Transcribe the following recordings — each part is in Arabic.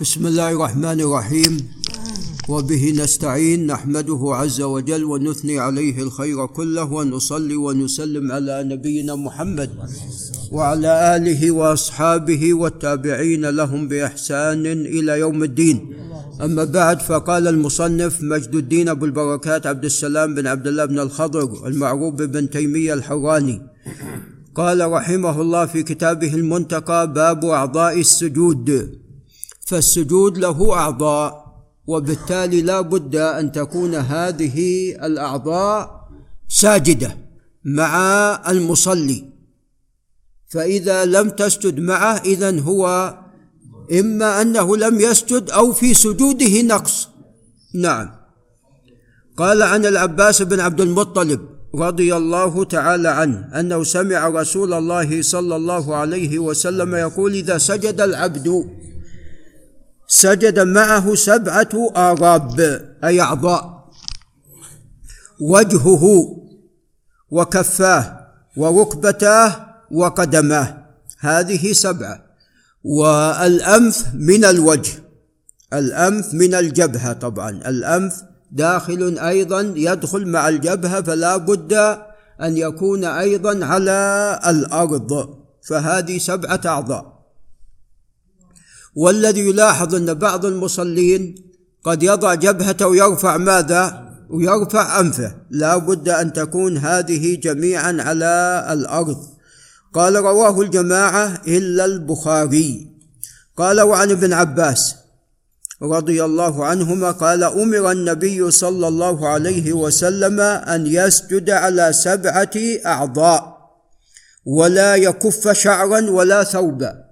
بسم الله الرحمن الرحيم. وبه نستعين نحمده عز وجل ونثني عليه الخير كله ونصلي ونسلم على نبينا محمد وعلى آله وأصحابه والتابعين لهم بإحسان إلى يوم الدين. أما بعد فقال المصنف مجد الدين أبو البركات عبد السلام بن عبد الله بن الخضر المعروف بن تيمية الحراني قال رحمه الله في كتابه المنتقى باب أعضاء السجود. فالسجود له أعضاء وبالتالي لا بد أن تكون هذه الأعضاء ساجدة مع المصلي. فإذا لم تسجد معه اذا هو إما أنه لم يسجد أو في سجوده نقص. نعم. قال عن العباس بن عبد المطلب رضي الله تعالى عنه أنه سمع رسول الله صلى الله عليه وسلم يقول إذا سجد العبد سجد معه سبعة آراب أي أعضاء. وجهه وكفاه وركبتاه وقدماه. هذه سبعة. والأنف من الوجه. الأنف من الجبهة طبعا. الأنف داخل أيضا يدخل مع الجبهة فلا بد أن يكون أيضا على الأرض. فهذه سبعة أعضاء. والذي يلاحظ أن بعض المصلين قد يضع جبهته ويرفع ماذا؟ ويرفع أنفه. لا بد أن تكون هذه جميعا على الأرض. قال رواه الجماعة إلا البخاري. قال وعن ابن عباس رضي الله عنهما قال أمر النبي صلى الله عليه وسلم أن يسجد على سبعة أعضاء ولا يكف شعرا ولا ثوبا.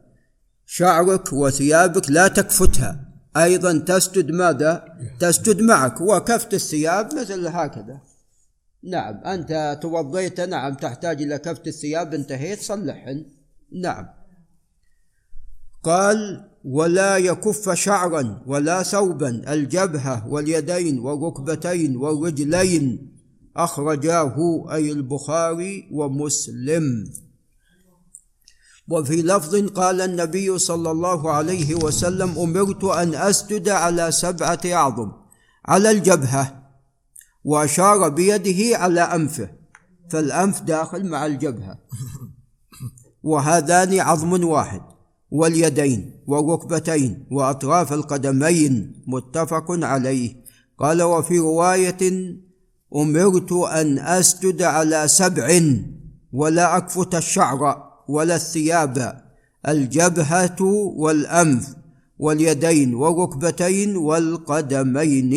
شعرك وثيابك لا تكفتها. أيضا تسجد ماذا؟ تسجد معك. وكفت الثياب مثل هكذا. نعم أنت توضيت. نعم تحتاج إلى كفت الثياب. انتهيت صلحهن نعم. قال ولا يكف شعرا ولا ثوبا. الجبهة واليدين والركبتين والرجلين أخرجاه أي البخاري ومسلم. وفي لفظ قال النبي صلى الله عليه وسلم أمرت أن أسجد على سبعة أعظم على الجبهة وأشار بيده على أنفه فالأنف داخل مع الجبهة. وهذان عظم واحد واليدين والركبتين وأطراف القدمين متفق عليه. قال وفي رواية أمرت أن أسجد على سبع ولا أكفت الشعر. ولا الثياب الجبهة والأنف واليدين والركبتين والقدمين.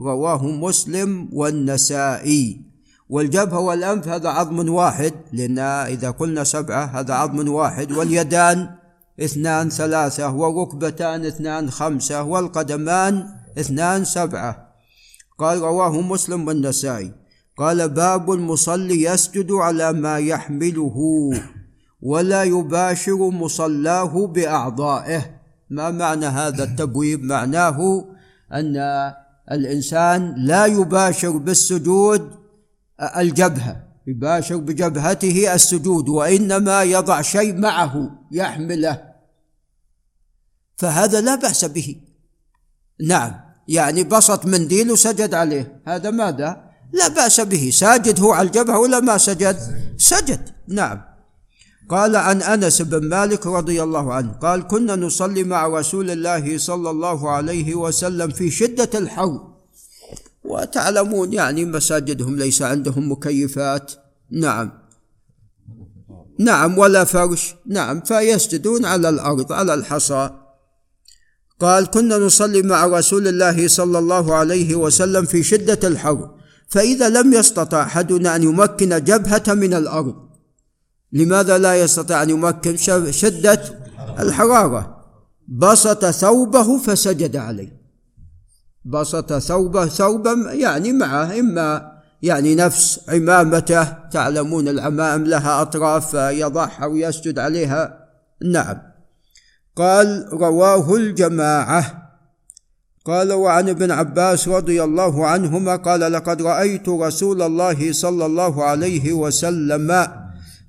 رواه مسلم والنسائي. والجبهة والأنف هذا عظم واحد لأن إذا قلنا سبعة هذا عظم واحد. واليدان اثنان ثلاثة والركبتان اثنان خمسة والقدمان اثنان سبعة. قال رواه مسلم والنسائي. قال باب المصلي يسجد على ما يحمله. ولا يباشر مصلاه بأعضائه. ما معنى هذا التبويب؟ معناه أن الإنسان لا يباشر بالسجود الجبهة يباشر بجبهته السجود وإنما يضع شيء معه يحمله. فهذا لا بأس به. نعم يعني بسط منديل وسجد عليه. هذا ماذا؟ لا بأس به. ساجد هو على الجبهة ولا ما سجد؟ سجد. نعم. قال عن أنس بن مالك رضي الله عنه قال كنا نصلي مع رسول الله صلى الله عليه وسلم في شدة الحر وتعلمون يعني مساجدهم ليس عندهم مكيفات. نعم. نعم ولا فرش. نعم فيسجدون على الأرض على الحصى. قال كنا نصلي مع رسول الله صلى الله عليه وسلم في شدة الحر فإذا لم يستطع أحدنا أن يمكن جبهة من الأرض. لماذا لا يستطيع أن يمكن شدة الحرارة؟ بسط ثوبه فسجد عليه. بسط ثوبه ثوبا يعني معه إما يعني نفس عمامته تعلمون العمائم لها أطراف يضعها ويسجد عليها. نعم. قال رواه الجماعة. قال وعن ابن عباس رضي الله عنهما قال لقد رأيت رسول الله صلى الله عليه وسلم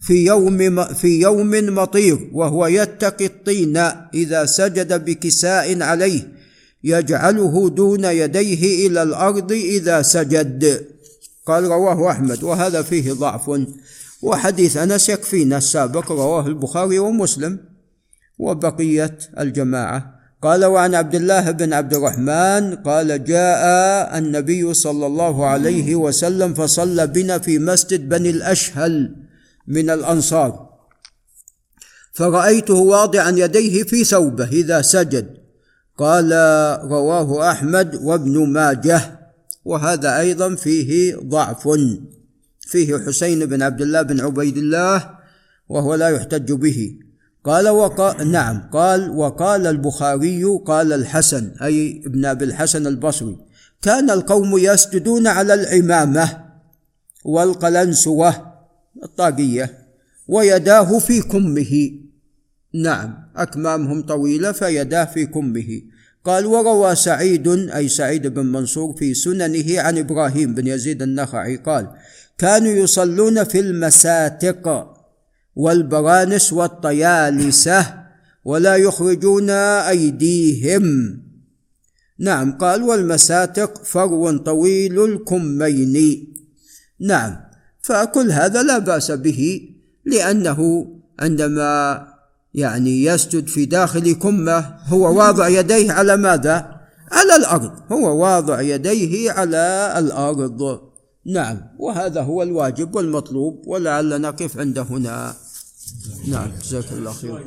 في يوم في يوم مطير وهو يتقي الطين إذا سجد بكساء عليه يجعله دون يديه إلى الأرض إذا سجد. قال رواه أحمد وهذا فيه ضعف. وحديث أنس يكفينا السابق رواه البخاري ومسلم. وبقيه الجماعة. قال وعن عبد الله بن عبد الرحمن قال جاء النبي صلى الله عليه وسلم فصلى بنا في مسجد بني الأشهل من الأنصار. فرأيته واضعا يديه في ثوبه إذا سجد. قال رواه أحمد وابن ماجه. وهذا أيضا فيه ضعف. فيه حسين بن عبد الله بن عبيد الله وهو لا يحتج به. قال وقال نعم. قال وقال البخاري قال الحسن أي ابن أبي الحسن البصري كان القوم يسجدون على العمامة والقلنسوة. الطاقية ويداه في كمه. نعم أكمامهم طويلة فيداه في كمه. قال وروى سعيد أي سعيد بن منصور في سننه عن إبراهيم بن يزيد النخعي قال كانوا يصلون في المساتق والبرانس والطيالسة ولا يخرجون أيديهم. نعم قال والمساتق فرو طويل الكمين. نعم فكل هذا لا بأس به لأنه عندما يعني يسجد في داخل كمة هو واضع يديه على ماذا؟ على الأرض هو واضع يديه على الأرض. نعم وهذا هو الواجب والمطلوب ولعل نقف عند هنا. نعم جزاك الله خير.